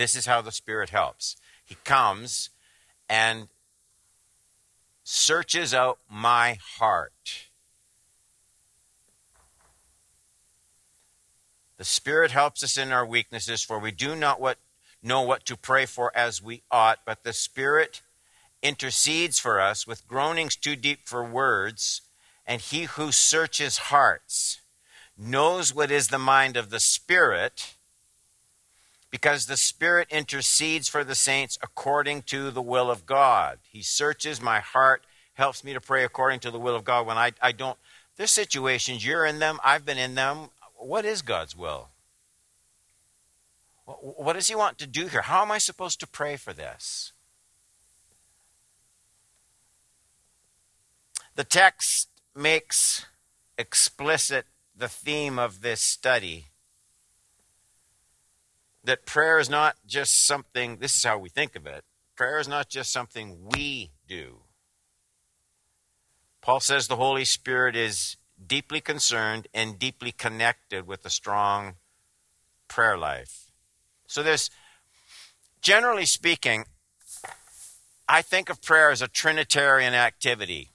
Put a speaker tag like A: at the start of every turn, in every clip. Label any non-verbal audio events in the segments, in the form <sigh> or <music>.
A: This is how the Spirit helps. He comes and searches out my heart. The Spirit helps us in our weaknesses, for we do not what, know what to pray for as we ought, but the Spirit intercedes for us with groanings too deep for words, and he who searches hearts knows what is the mind of the Spirit, because the Spirit intercedes for the saints according to the will of God. He searches my heart, helps me to pray according to the will of God when I, I don't. There's situations, you're in them, I've been in them. What is God's will? What does He want to do here? How am I supposed to pray for this? The text makes explicit the theme of this study that prayer is not just something, this is how we think of it. Prayer is not just something we do. Paul says the Holy Spirit is deeply concerned and deeply connected with a strong prayer life. So there's, generally speaking, I think of prayer as a Trinitarian activity.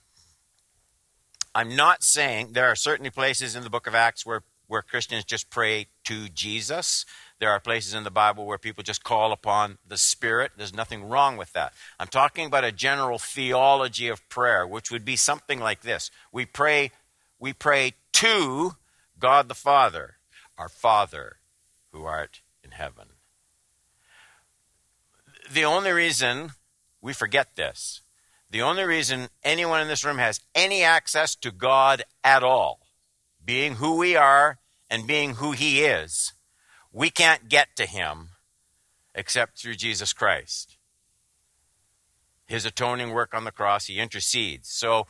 A: I'm not saying there are certainly places in the book of Acts where, where Christians just pray to Jesus. There are places in the Bible where people just call upon the Spirit. There's nothing wrong with that. I'm talking about a general theology of prayer, which would be something like this. We pray, we pray to God the Father, our Father who art in heaven. The only reason we forget this the only reason anyone in this room has any access to God at all, being who we are and being who He is, we can't get to Him except through Jesus Christ. His atoning work on the cross, He intercedes. So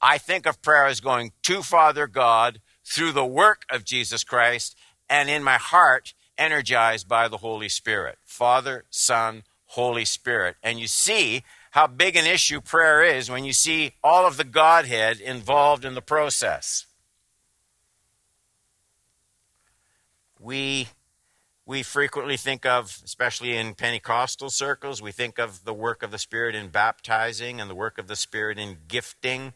A: I think of prayer as going to Father God through the work of Jesus Christ and in my heart energized by the Holy Spirit. Father, Son, Holy Spirit. And you see how big an issue prayer is when you see all of the Godhead involved in the process. We, we frequently think of, especially in Pentecostal circles, we think of the work of the Spirit in baptizing and the work of the Spirit in gifting.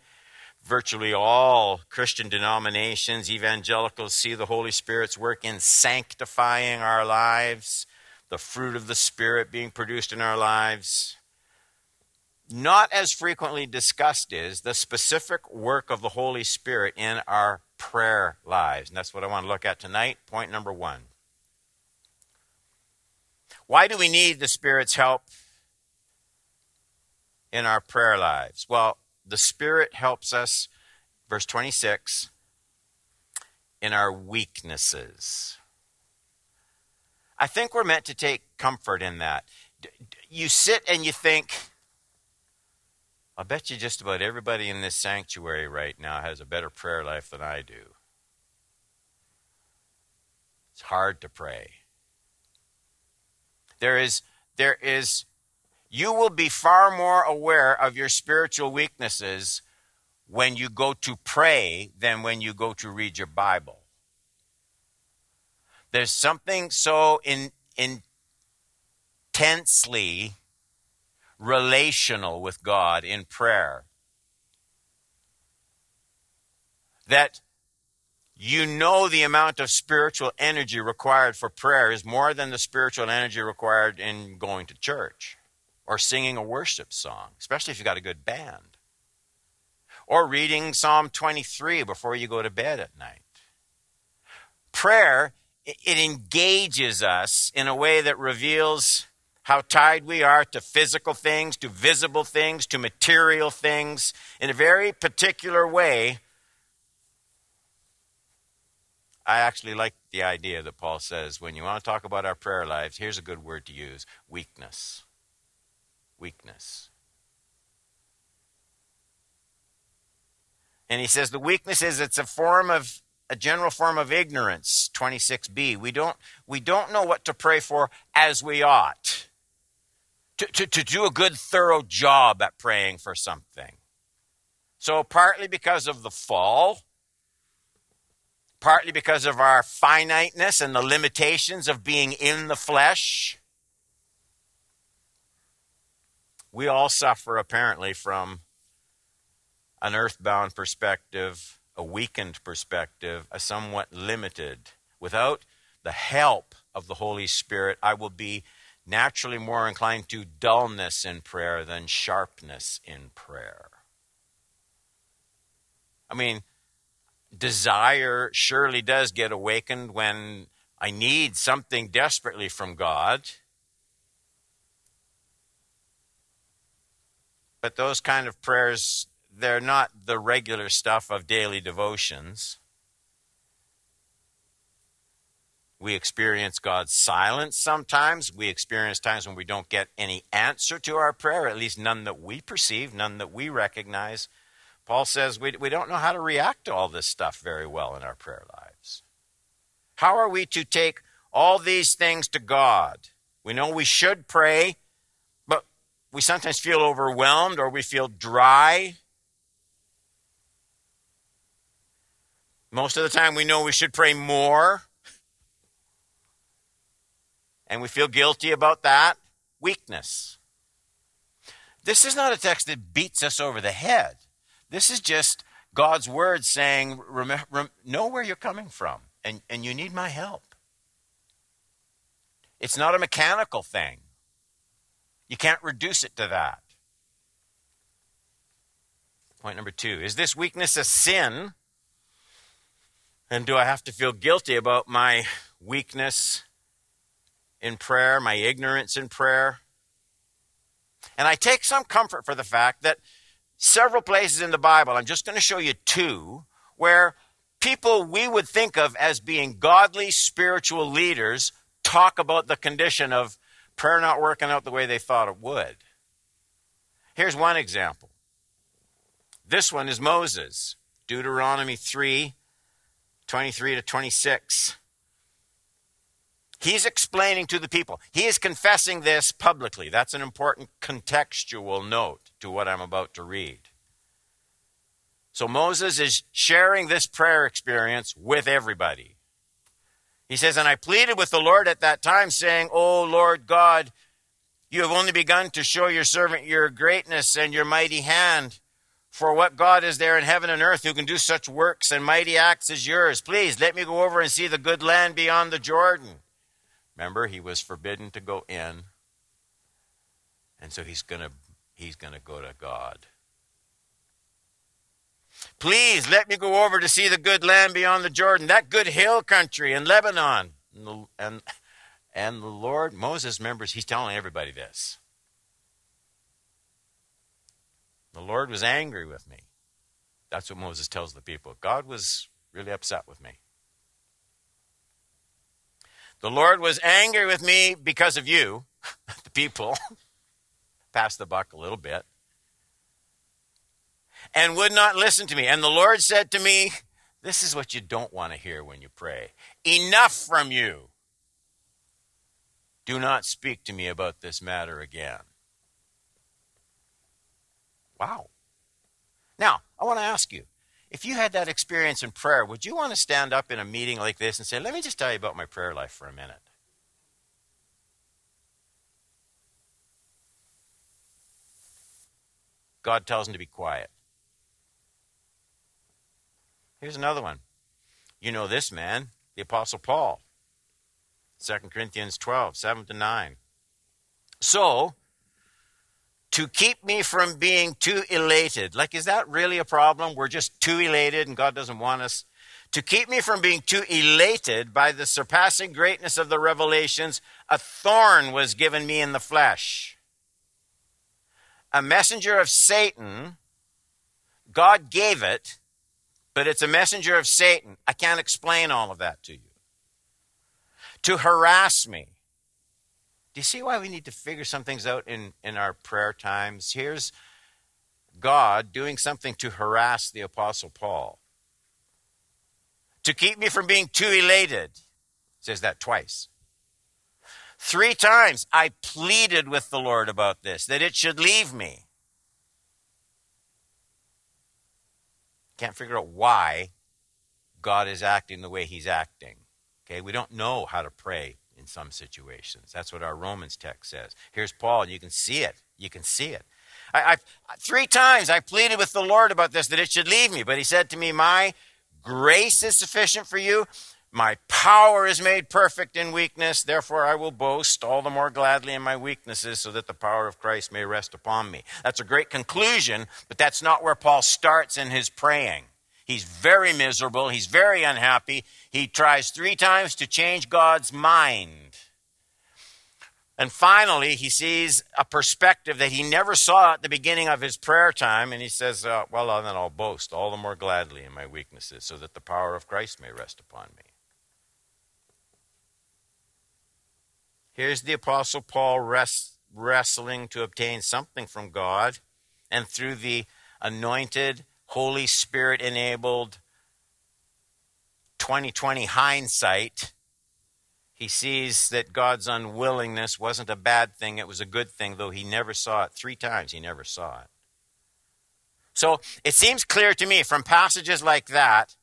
A: Virtually all Christian denominations, evangelicals, see the Holy Spirit's work in sanctifying our lives, the fruit of the Spirit being produced in our lives not as frequently discussed is the specific work of the Holy Spirit in our prayer lives. And that's what I want to look at tonight. Point number one. Why do we need the Spirit's help in our prayer lives? Well, the Spirit helps us, verse 26, in our weaknesses. I think we're meant to take comfort in that. You sit and you think, I bet you just about everybody in this sanctuary right now has a better prayer life than I do. It's hard to pray. There is, there is, you will be far more aware of your spiritual weaknesses when you go to pray than when you go to read your Bible. There's something so in, intensely relational with God in prayer. That you know the amount of spiritual energy required for prayer is more than the spiritual energy required in going to church or singing a worship song, especially if you've got a good band, or reading Psalm 23 before you go to bed at night. Prayer, it engages us in a way that reveals how tied we are to physical things, to visible things, to material things in a very particular way. I actually like the idea that Paul says when you want to talk about our prayer lives, here's a good word to use weakness. Weakness. And he says the weakness is it's a form of a general form of ignorance 26b we don't we don't know what to pray for as we ought to, to, to do a good, thorough job at praying for something. So, partly because of the fall, partly because of our finiteness and the limitations of being in the flesh, we all suffer apparently from an earthbound perspective, a weakened perspective, a somewhat limited. Without the help of the Holy Spirit, I will be naturally more inclined to dullness in prayer than sharpness in prayer. I mean, desire surely does get awakened when I need something desperately from God. But those kind of prayers, they're not the regular stuff of daily devotions. We experience God's silence sometimes. We experience times when we don't get any answer to our prayer, at least none that we perceive, none that we recognize. Paul says we, we don't know how to react to all this stuff very well in our prayer lives. How are we to take all these things to God? We know we should pray, but we sometimes feel overwhelmed or we feel dry. Most of the time, we know we should pray more, and we feel guilty about that. Weakness. This is not a text that beats us over the head. This is just God's word saying, know where you're coming from, and, and you need my help. It's not a mechanical thing. You can't reduce it to that. Point number two Is this weakness a sin? And do I have to feel guilty about my weakness in prayer, my ignorance in prayer? And I take some comfort for the fact that several places in the Bible, I'm just going to show you two, where people we would think of as being godly spiritual leaders talk about the condition of prayer not working out the way they thought it would. Here's one example. This one is Moses, Deuteronomy 3 23 to 26. He's explaining to the people. He is confessing this publicly. That's an important contextual note to what I'm about to read. So Moses is sharing this prayer experience with everybody. He says, And I pleaded with the Lord at that time, saying, O Lord God, you have only begun to show your servant your greatness and your mighty hand. For what God is there in heaven and earth who can do such works and mighty acts as yours? Please let me go over and see the good land beyond the Jordan. Remember, he was forbidden to go in. And so he's going to he's to go to God. Please let me go over to see the good land beyond the Jordan, that good hill country in Lebanon. And the, and, and the Lord, Moses remembers, he's telling everybody this. The Lord was angry with me. That's what Moses tells the people. God was really upset with me. The Lord was angry with me because of you, <laughs> the people. <laughs> Pass the buck a little bit. And would not listen to me. And the Lord said to me, This is what you don't want to hear when you pray. Enough from you. Do not speak to me about this matter again. Wow. Now, I want to ask you if you had that experience in prayer, would you want to stand up in a meeting like this and say, Let me just tell you about my prayer life for a minute? God tells him to be quiet. Here's another one. You know this man, the Apostle Paul. 2 Corinthians 12, 7 to 9. So, to keep me from being too elated. Like, is that really a problem? We're just too elated and God doesn't want us. To keep me from being too elated by the surpassing greatness of the revelations, a thorn was given me in the flesh. A messenger of Satan, God gave it, but it's a messenger of Satan. I can't explain all of that to you. To harass me do you see why we need to figure some things out in, in our prayer times? Here's God doing something to harass the Apostle Paul. To keep me from being too elated. says that twice. Three times I pleaded with the Lord about this, that it should leave me. Can't figure out why God is acting the way he's acting. Okay, we don't know how to pray in some situations. That's what our Romans text says. Here's Paul, and you can see it. You can see it. I, I, three times I pleaded with the Lord about this that it should leave me, but He said to me, My grace is sufficient for you. My power is made perfect in weakness. Therefore, I will boast all the more gladly in my weaknesses so that the power of Christ may rest upon me. That's a great conclusion, but that's not where Paul starts in his praying. He's very miserable. He's very unhappy. He tries three times to change God's mind. And finally, he sees a perspective that he never saw at the beginning of his prayer time, and he says, uh, Well, then I'll boast all the more gladly in my weaknesses, so that the power of Christ may rest upon me. Here's the Apostle Paul rest, wrestling to obtain something from God, and through the anointed, Holy Spirit enabled 2020 hindsight, he sees that God's unwillingness wasn't a bad thing, it was a good thing, though he never saw it. Three times he never saw it. So it seems clear to me from passages like that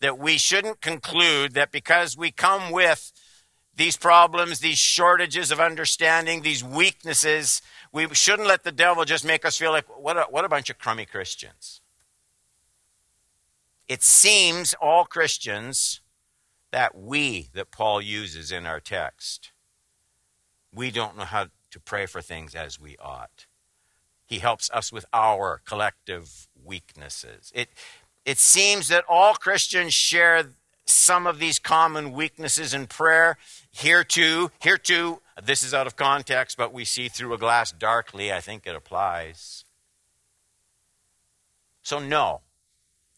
A: that we shouldn't conclude that because we come with these problems, these shortages of understanding, these weaknesses, we shouldn't let the devil just make us feel like, what a, what a bunch of crummy Christians. It seems all Christians, that we that Paul uses in our text, we don't know how to pray for things as we ought. He helps us with our collective weaknesses. It, it seems that all Christians share some of these common weaknesses in prayer. Here too, here too, this is out of context, but we see through a glass darkly. I think it applies. So, no,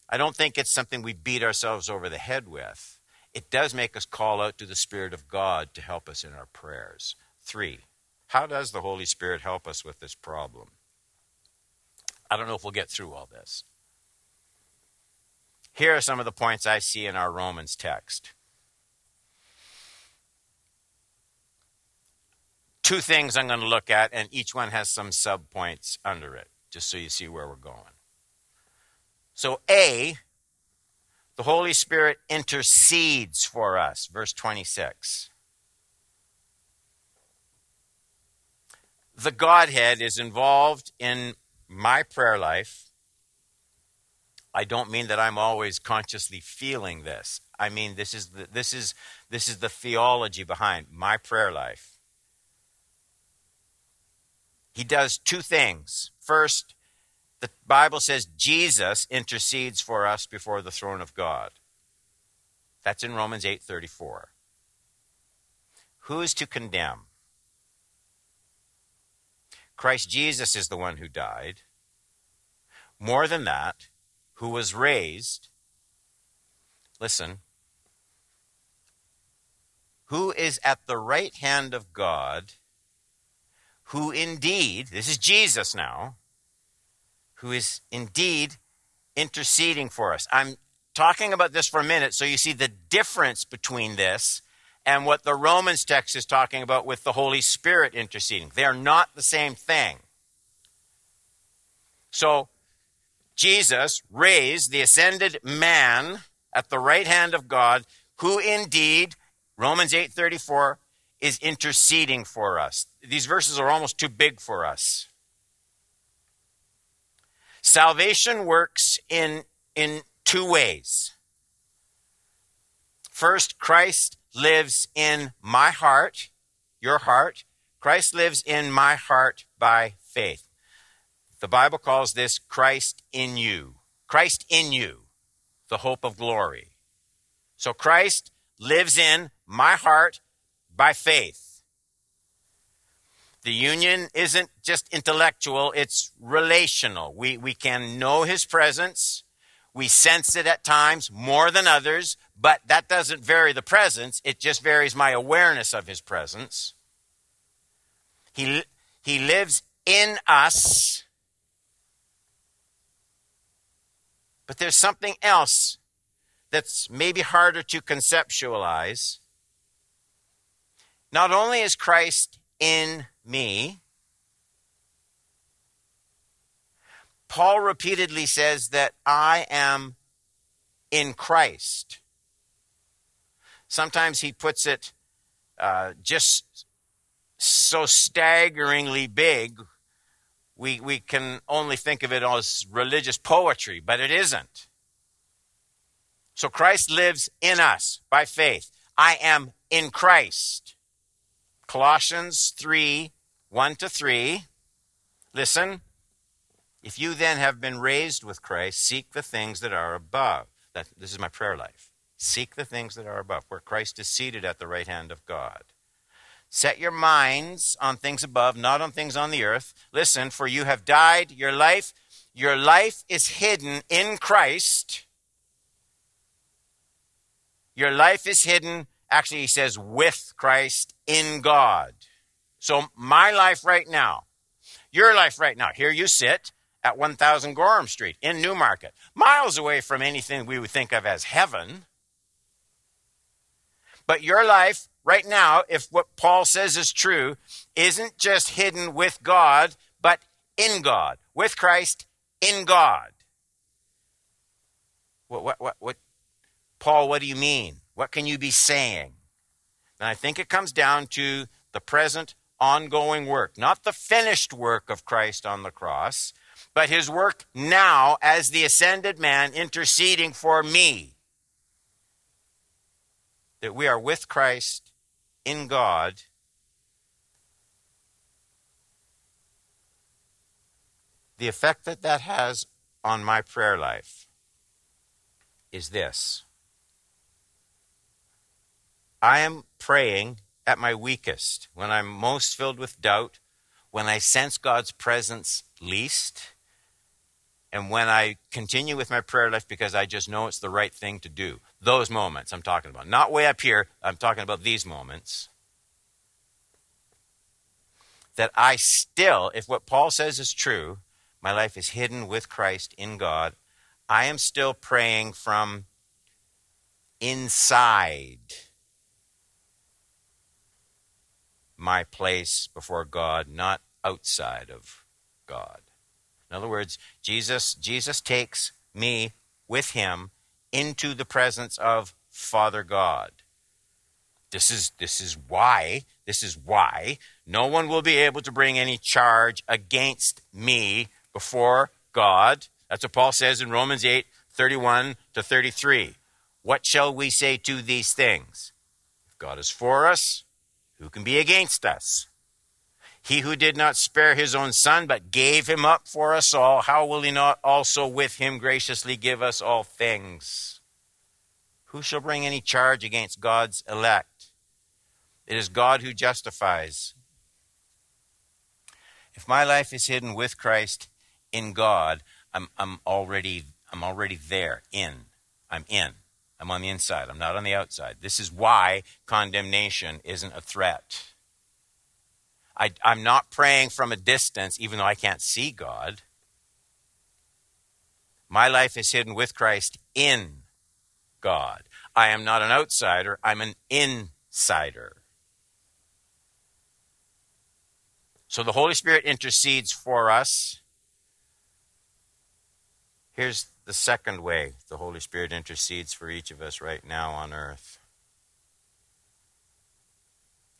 A: I don't think it's something we beat ourselves over the head with. It does make us call out to the Spirit of God to help us in our prayers. Three, how does the Holy Spirit help us with this problem? I don't know if we'll get through all this. Here are some of the points I see in our Romans text. Two things I'm going to look at, and each one has some subpoints under it, just so you see where we're going. So, A, the Holy Spirit intercedes for us, verse 26. The Godhead is involved in my prayer life I don't mean that I'm always consciously feeling this. I mean this is the, this is this is the theology behind my prayer life. He does two things. First, the Bible says Jesus intercedes for us before the throne of God. That's in Romans 8:34. Who is to condemn? Christ Jesus is the one who died. More than that, who was raised, listen, who is at the right hand of God, who indeed, this is Jesus now, who is indeed interceding for us. I'm talking about this for a minute so you see the difference between this and what the Romans text is talking about with the Holy Spirit interceding. They are not the same thing. So, Jesus raised the ascended man at the right hand of God, who indeed, Romans 8:34, is interceding for us. These verses are almost too big for us. Salvation works in, in two ways. First, Christ lives in my heart, your heart. Christ lives in my heart by faith. The Bible calls this Christ in you. Christ in you, the hope of glory. So Christ lives in my heart by faith. The union isn't just intellectual, it's relational. We, we can know his presence. We sense it at times more than others, but that doesn't vary the presence. It just varies my awareness of his presence. He, he lives in us But there's something else that's maybe harder to conceptualize. Not only is Christ in me, Paul repeatedly says that I am in Christ. sometimes he puts it uh, just so staggeringly big, we, we can only think of it as religious poetry, but it isn't. So Christ lives in us by faith. I am in Christ. Colossians 3 1 to 3. Listen. If you then have been raised with Christ, seek the things that are above. That, this is my prayer life. Seek the things that are above, where Christ is seated at the right hand of God. Set your minds on things above, not on things on the earth. Listen, for you have died, your life, your life is hidden in Christ. Your life is hidden, actually, he says, with Christ in God. So, my life right now, your life right now, here you sit at 1000 Gorham Street in Newmarket, miles away from anything we would think of as heaven. But your life right now, if what Paul says is true, isn't just hidden with God, but in God, with Christ in God. What, what, what, what, Paul, what do you mean? What can you be saying? And I think it comes down to the present ongoing work, not the finished work of Christ on the cross, but his work now as the ascended man interceding for me. That we are with Christ in God. The effect that that has on my prayer life is this I am praying at my weakest, when I'm most filled with doubt, when I sense God's presence least, and when I continue with my prayer life because I just know it's the right thing to do. Those moments I'm talking about. Not way up here, I'm talking about these moments. That I still, if what Paul says is true, my life is hidden with Christ in God, I am still praying from inside my place before God, not outside of God. In other words, Jesus, Jesus takes me with him into the presence of Father God. This is, this is why, this is why no one will be able to bring any charge against me before God. That's what Paul says in Romans 8 31 to 33. What shall we say to these things? If God is for us, who can be against us? He who did not spare his own son, but gave him up for us all, how will he not also with him graciously give us all things? Who shall bring any charge against God's elect? It is God who justifies. If my life is hidden with Christ in God, I'm, I'm already I'm already there, in. I'm in. I'm on the inside. I'm not on the outside. This is why condemnation isn't a threat. I, I'm not praying from a distance, even though I can't see God. My life is hidden with Christ in God. I am not an outsider, I'm an insider. So the Holy Spirit intercedes for us. Here's the second way the Holy Spirit intercedes for each of us right now on earth.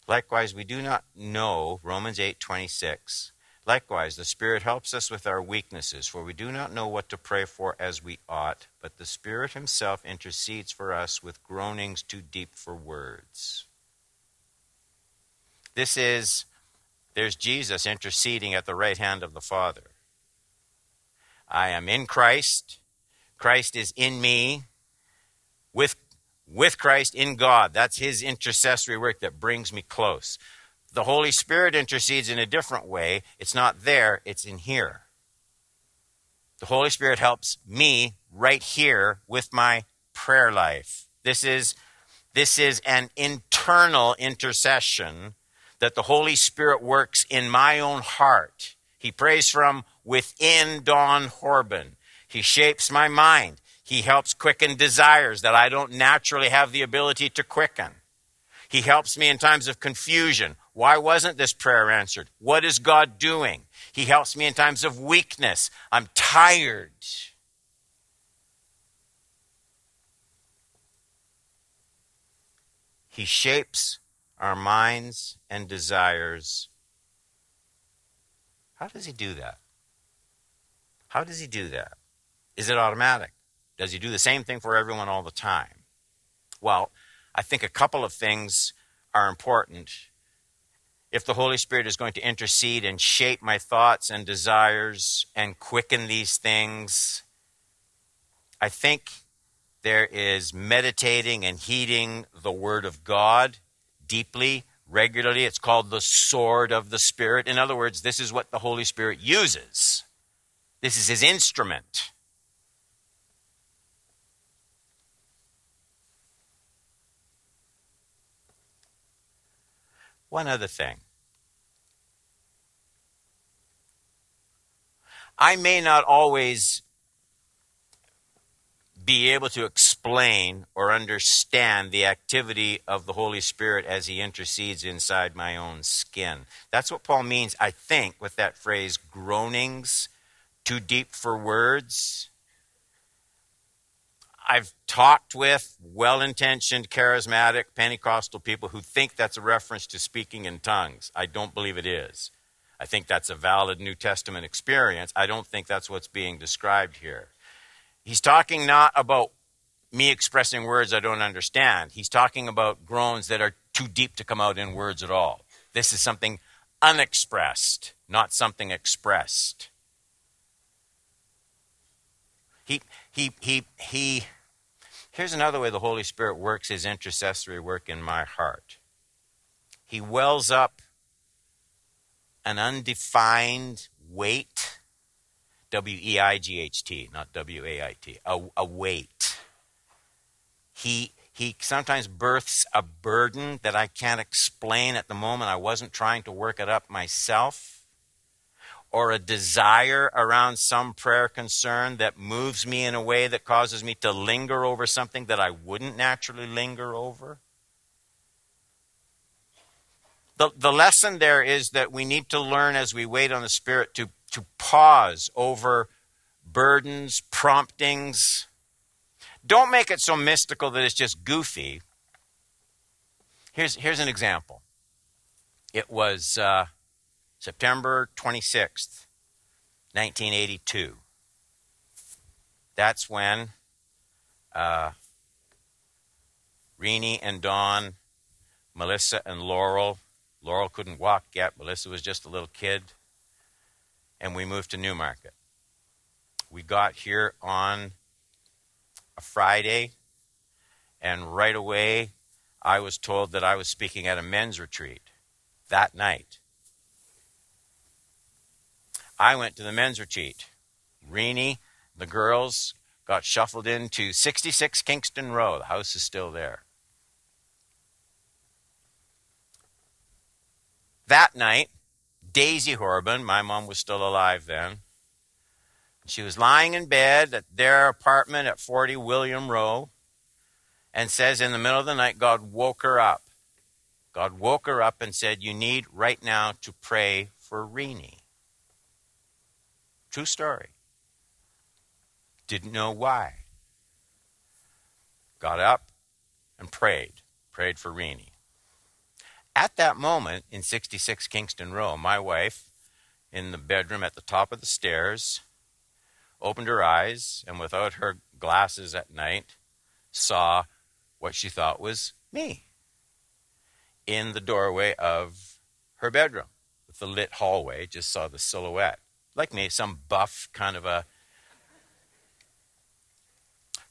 A: Likewise, we do not know, Romans 8 26. Likewise, the Spirit helps us with our weaknesses, for we do not know what to pray for as we ought, but the Spirit Himself intercedes for us with groanings too deep for words. This is, there's Jesus interceding at the right hand of the Father. I am in Christ. Christ is in me with, with Christ in God. That's his intercessory work that brings me close. The Holy Spirit intercedes in a different way. It's not there, it's in here. The Holy Spirit helps me right here with my prayer life. This is, this is an internal intercession that the Holy Spirit works in my own heart. He prays from within Don Horban. He shapes my mind. He helps quicken desires that I don't naturally have the ability to quicken. He helps me in times of confusion. Why wasn't this prayer answered? What is God doing? He helps me in times of weakness. I'm tired. He shapes our minds and desires. How does he do that? How does he do that? Is it automatic? Does he do the same thing for everyone all the time? Well, I think a couple of things are important. If the Holy Spirit is going to intercede and shape my thoughts and desires and quicken these things, I think there is meditating and heeding the Word of God deeply, regularly. It's called the sword of the Spirit. In other words, this is what the Holy Spirit uses, this is his instrument. One other thing. I may not always be able to explain or understand the activity of the Holy Spirit as He intercedes inside my own skin. That's what Paul means, I think, with that phrase, groanings too deep for words. I've talked with well intentioned, charismatic, Pentecostal people who think that's a reference to speaking in tongues. I don't believe it is. I think that's a valid New Testament experience. I don't think that's what's being described here. He's talking not about me expressing words I don't understand. He's talking about groans that are too deep to come out in words at all. This is something unexpressed, not something expressed. He, he, he, he, here's another way the Holy Spirit works his intercessory work in my heart. He wells up an undefined weight W E I G H T, not W A I T, a, a weight. He, he sometimes births a burden that I can't explain at the moment. I wasn't trying to work it up myself. Or a desire around some prayer concern that moves me in a way that causes me to linger over something that I wouldn't naturally linger over. The, the lesson there is that we need to learn as we wait on the Spirit to to pause over burdens, promptings. Don't make it so mystical that it's just goofy. Here's, here's an example. It was uh, September 26th, 1982. That's when uh, Renee and Don, Melissa and Laurel, Laurel couldn't walk yet, Melissa was just a little kid and we moved to Newmarket. We got here on a Friday, and right away I was told that I was speaking at a men's retreat that night. I went to the men's retreat. Renee, the girls, got shuffled into 66 Kingston Row. The house is still there. That night, Daisy Horban. My mom was still alive then. She was lying in bed at their apartment at 40 William Roe and says in the middle of the night, God woke her up. God woke her up and said, You need right now to pray for Renee. True story. Didn't know why. Got up and prayed. Prayed for Renee. At that moment in 66 Kingston Row, my wife, in the bedroom at the top of the stairs, opened her eyes and, without her glasses at night, saw what she thought was me in the doorway of her bedroom with the lit hallway, just saw the silhouette. Like me, some buff kind of a.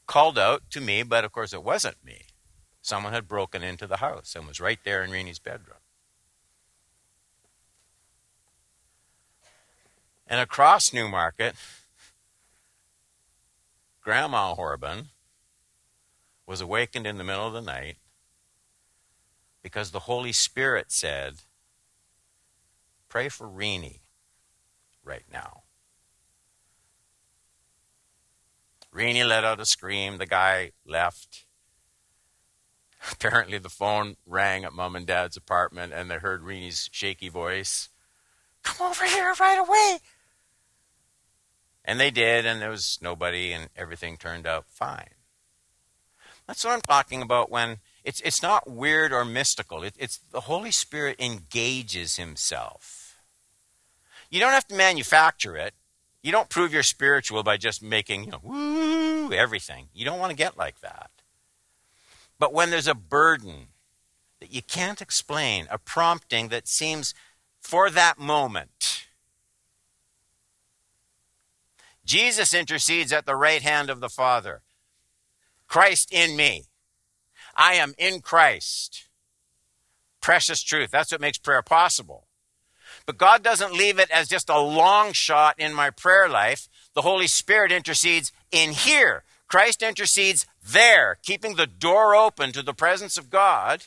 A: Called out to me, but of course it wasn't me. Someone had broken into the house and was right there in Renee's bedroom. And across Newmarket, Grandma Horban was awakened in the middle of the night because the Holy Spirit said, Pray for Renee right now. Renee let out a scream. The guy left. Apparently, the phone rang at mom and dad's apartment, and they heard Renee's shaky voice Come over here right away. And they did, and there was nobody, and everything turned out fine. That's what I'm talking about when It's, it's not weird or mystical. It, it's the Holy Spirit engages himself. You don't have to manufacture it. You don't prove you're spiritual by just making, you know, woo, everything. You don't want to get like that. But when there's a burden that you can't explain, a prompting that seems for that moment, Jesus intercedes at the right hand of the Father. Christ in me. I am in Christ. Precious truth. That's what makes prayer possible. But God doesn't leave it as just a long shot in my prayer life. The Holy Spirit intercedes in here. Christ intercedes there, keeping the door open to the presence of God.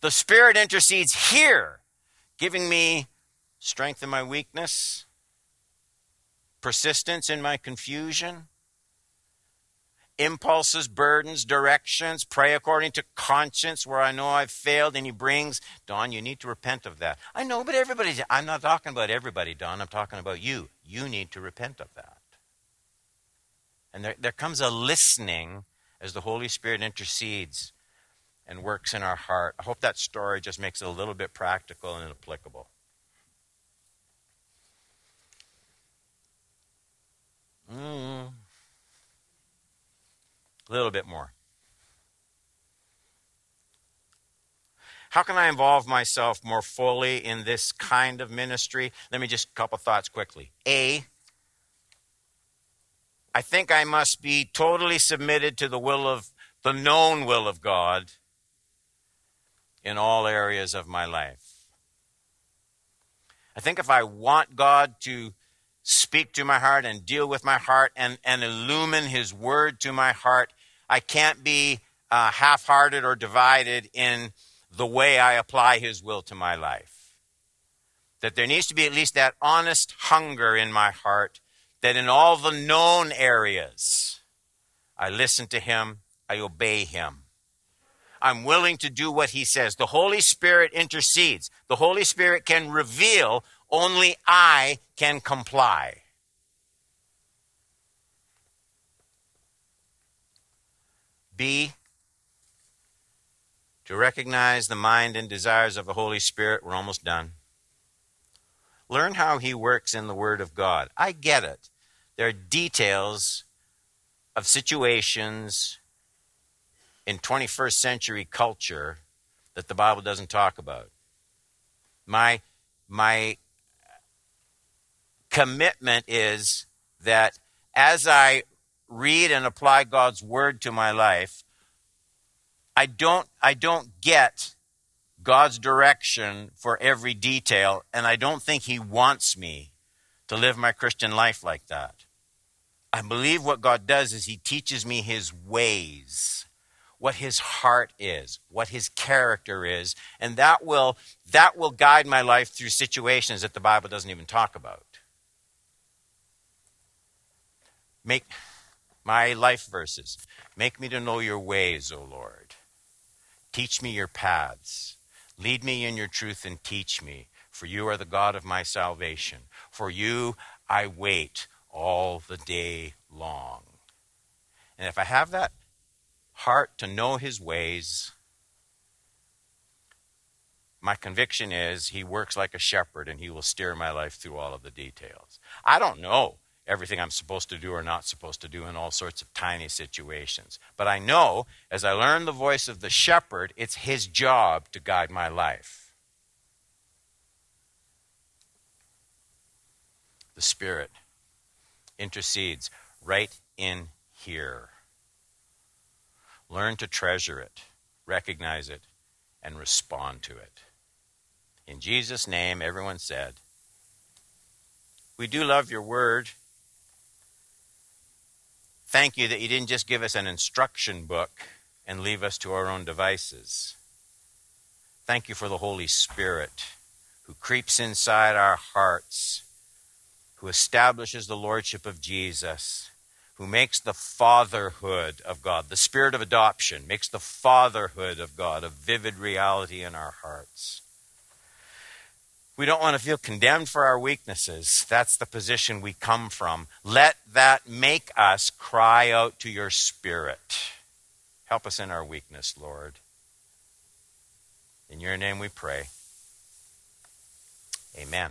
A: The Spirit intercedes here, giving me strength in my weakness, persistence in my confusion, impulses, burdens, directions, pray according to conscience where I know I've failed. And he brings, Don, you need to repent of that. I know, but everybody, I'm not talking about everybody, Don. I'm talking about you. You need to repent of that. And there, there comes a listening as the Holy Spirit intercedes and works in our heart. I hope that story just makes it a little bit practical and applicable. Little bit more. How can I involve myself more fully in this kind of ministry? Let me just a couple thoughts quickly. A, I think I must be totally submitted to the will of the known will of God in all areas of my life. I think if I want God to speak to my heart and deal with my heart and, and illumine His word to my heart. I can't be uh, half hearted or divided in the way I apply His will to my life. That there needs to be at least that honest hunger in my heart that in all the known areas, I listen to Him, I obey Him. I'm willing to do what He says. The Holy Spirit intercedes. The Holy Spirit can reveal only I can comply. B, to recognize the mind and desires of the Holy Spirit. We're almost done. Learn how He works in the Word of God. I get it. There are details of situations in 21st century culture that the Bible doesn't talk about. My, my commitment is that as I read and apply God's word to my life, I don't, I don't get God's direction for every detail, and I don't think He wants me to live my Christian life like that. I believe what God does is He teaches me His ways, what His heart is, what His character is, and that will, that will guide my life through situations that the Bible doesn't even talk about. Make my life verses. Make me to know your ways, O Lord. Teach me your paths. Lead me in your truth and teach me, for you are the God of my salvation. For you I wait all the day long. And if I have that heart to know his ways, my conviction is he works like a shepherd and he will steer my life through all of the details. I don't know everything I'm supposed to do or not supposed to do in all sorts of tiny situations. But I know as I learn the voice of the shepherd, it's his job to guide my life. The Spirit intercedes right in here. Learn to treasure it, recognize it, and respond to it. In Jesus' name, everyone said, We do love your word Thank you that you didn't just give us an instruction book and leave us to our own devices. Thank you for the Holy Spirit who creeps inside our hearts, who establishes the Lordship of Jesus, who makes the fatherhood of God, the spirit of adoption, makes the fatherhood of God a vivid reality in our hearts. We don't want to feel condemned for our weaknesses. That's the position we come from. Let that make us cry out to your Spirit. Help us in our weakness, Lord. In your name we pray. Amen.